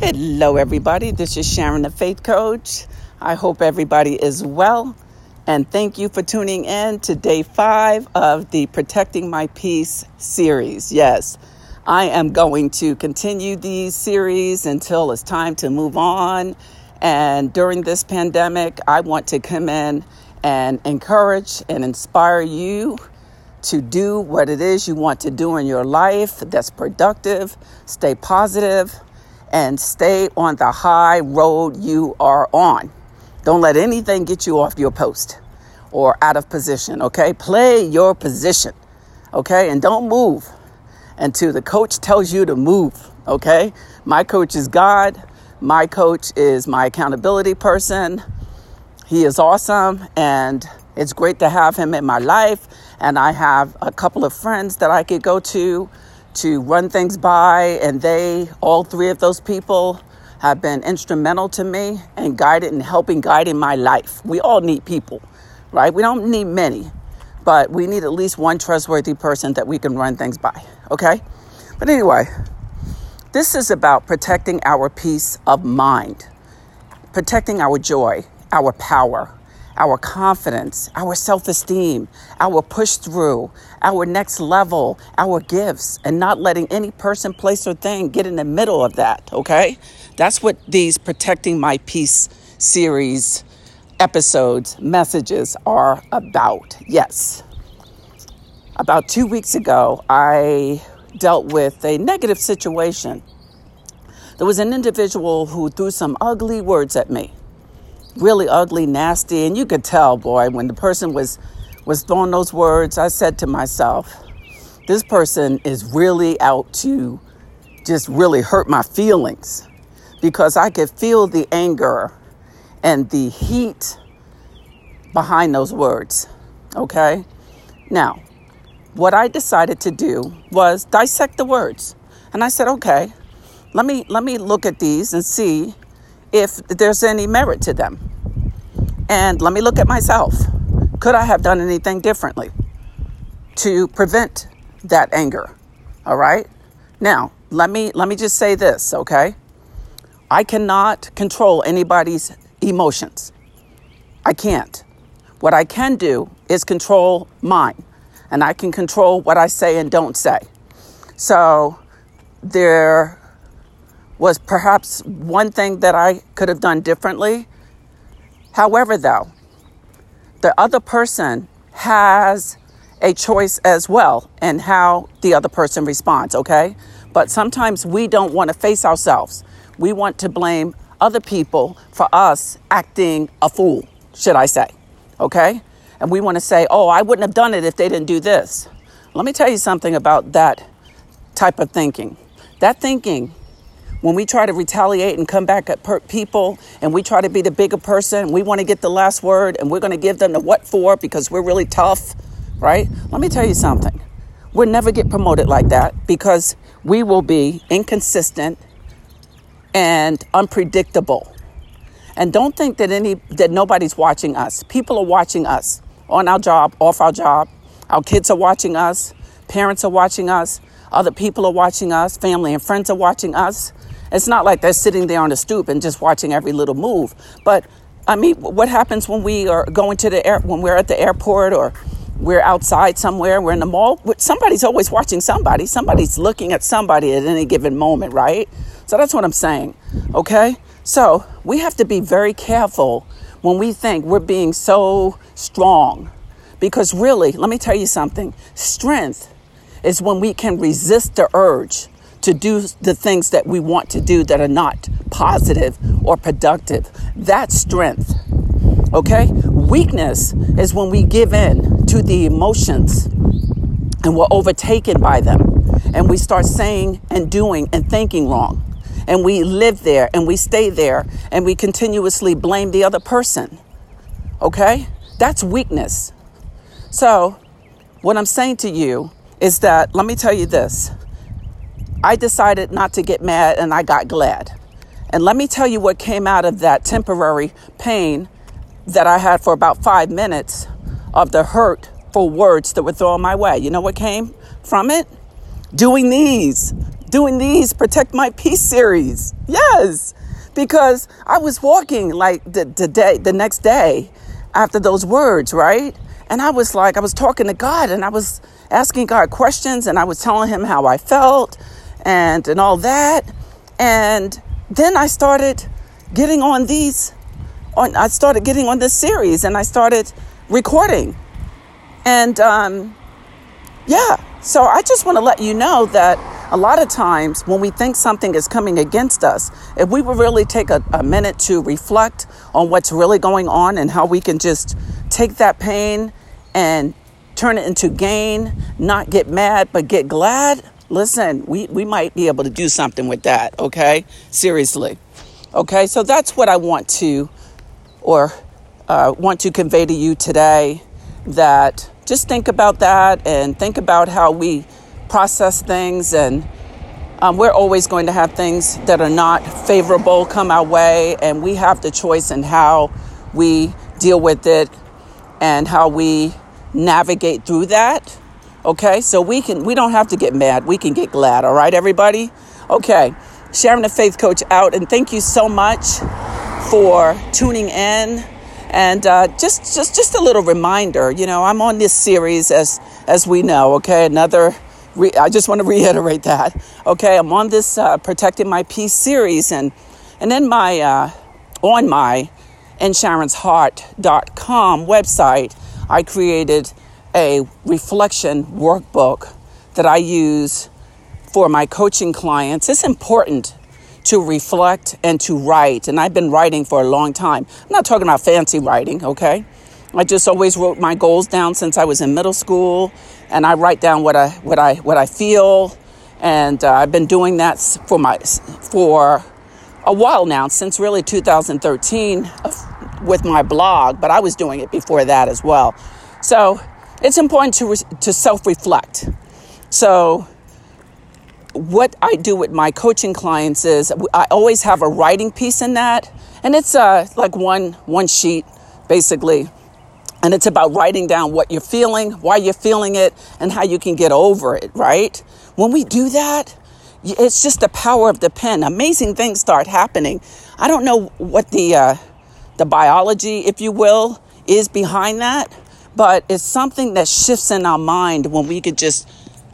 Hello, everybody. This is Sharon, the Faith Coach. I hope everybody is well. And thank you for tuning in to day five of the Protecting My Peace series. Yes, I am going to continue these series until it's time to move on. And during this pandemic, I want to come in and encourage and inspire you to do what it is you want to do in your life that's productive, stay positive and stay on the high road you are on. Don't let anything get you off your post or out of position, okay? Play your position, okay? And don't move until the coach tells you to move, okay? My coach is God. My coach is my accountability person. He is awesome and it's great to have him in my life. And I have a couple of friends that I could go to to run things by, and they, all three of those people, have been instrumental to me and guided and helping guiding my life. We all need people, right? We don't need many, but we need at least one trustworthy person that we can run things by, okay? But anyway, this is about protecting our peace of mind, protecting our joy, our power, our confidence, our self esteem, our push through, our next level, our gifts, and not letting any person, place, or thing get in the middle of that, okay? That's what these Protecting My Peace series episodes, messages are about. Yes. About two weeks ago, I dealt with a negative situation. There was an individual who threw some ugly words at me really ugly, nasty, and you could tell, boy, when the person was was throwing those words, I said to myself, this person is really out to just really hurt my feelings because I could feel the anger and the heat behind those words. Okay? Now, what I decided to do was dissect the words. And I said, okay, let me let me look at these and see if there's any merit to them. And let me look at myself. Could I have done anything differently to prevent that anger? All right? Now, let me let me just say this, okay? I cannot control anybody's emotions. I can't. What I can do is control mine, and I can control what I say and don't say. So, there was perhaps one thing that I could have done differently However, though, the other person has a choice as well in how the other person responds, okay? But sometimes we don't want to face ourselves. We want to blame other people for us acting a fool, should I say, okay? And we want to say, oh, I wouldn't have done it if they didn't do this. Let me tell you something about that type of thinking. That thinking when we try to retaliate and come back at per- people and we try to be the bigger person, we want to get the last word and we're going to give them the what for because we're really tough, right? Let me tell you something. We'll never get promoted like that because we will be inconsistent and unpredictable. And don't think that any that nobody's watching us. People are watching us on our job, off our job. Our kids are watching us. Parents are watching us. Other people are watching us. Family and friends are watching us. It's not like they're sitting there on the stoop and just watching every little move. But I mean, what happens when we are going to the air, when we're at the airport or we're outside somewhere, we're in the mall? Somebody's always watching somebody. Somebody's looking at somebody at any given moment, right? So that's what I'm saying. Okay? So we have to be very careful when we think we're being so strong. Because really, let me tell you something strength is when we can resist the urge to do the things that we want to do that are not positive or productive. That's strength. Okay? Weakness is when we give in to the emotions and we're overtaken by them and we start saying and doing and thinking wrong. And we live there and we stay there and we continuously blame the other person. Okay? That's weakness. So, what I'm saying to you is that, let me tell you this I decided not to get mad and I got glad. And let me tell you what came out of that temporary pain that I had for about five minutes of the hurtful words that were thrown my way. You know what came from it? Doing these doing these Protect My Peace series. Yes, because I was walking like the, the day, the next day after those words, right? And I was like, I was talking to God and I was asking God questions and I was telling him how I felt and, and all that. And then I started getting on these, on, I started getting on this series and I started recording. And um, yeah, so I just want to let you know that a lot of times when we think something is coming against us, if we would really take a, a minute to reflect on what's really going on and how we can just take that pain and turn it into gain, not get mad, but get glad, listen, we, we might be able to do something with that, okay? Seriously. Okay, so that's what I want to or uh, want to convey to you today that just think about that and think about how we process things. And um, we're always going to have things that are not favorable come our way, and we have the choice in how we deal with it and how we navigate through that. Okay, so we can we don't have to get mad. We can get glad. All right, everybody. Okay, Sharon the Faith Coach out, and thank you so much for tuning in. And uh, just just just a little reminder, you know, I'm on this series as as we know. Okay, another re- I just want to reiterate that. Okay, I'm on this uh, protecting my peace series, and and then my uh, on my insharonsheart.com website, I created a reflection workbook that I use for my coaching clients. It's important to reflect and to write, and I've been writing for a long time. I'm not talking about fancy writing, okay? I just always wrote my goals down since I was in middle school, and I write down what I what I what I feel, and uh, I've been doing that for my for a while now, since really 2013 with my blog. But I was doing it before that as well. So it's important to re- to self reflect. So what I do with my coaching clients is I always have a writing piece in that, and it's uh, like one one sheet basically and it's about writing down what you're feeling, why you're feeling it, and how you can get over it, right? When we do that, it's just the power of the pen. Amazing things start happening. I don't know what the uh, the biology, if you will, is behind that, but it's something that shifts in our mind when we could just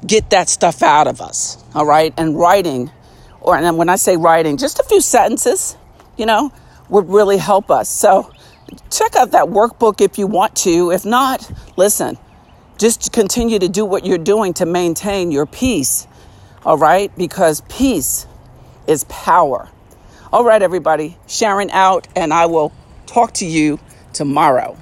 get that stuff out of us. All right, and writing, or and when I say writing, just a few sentences, you know, would really help us. So check out that workbook if you want to. If not, listen, just continue to do what you're doing to maintain your peace. All right? Because peace is power. All right, everybody, Sharon out, and I will talk to you tomorrow.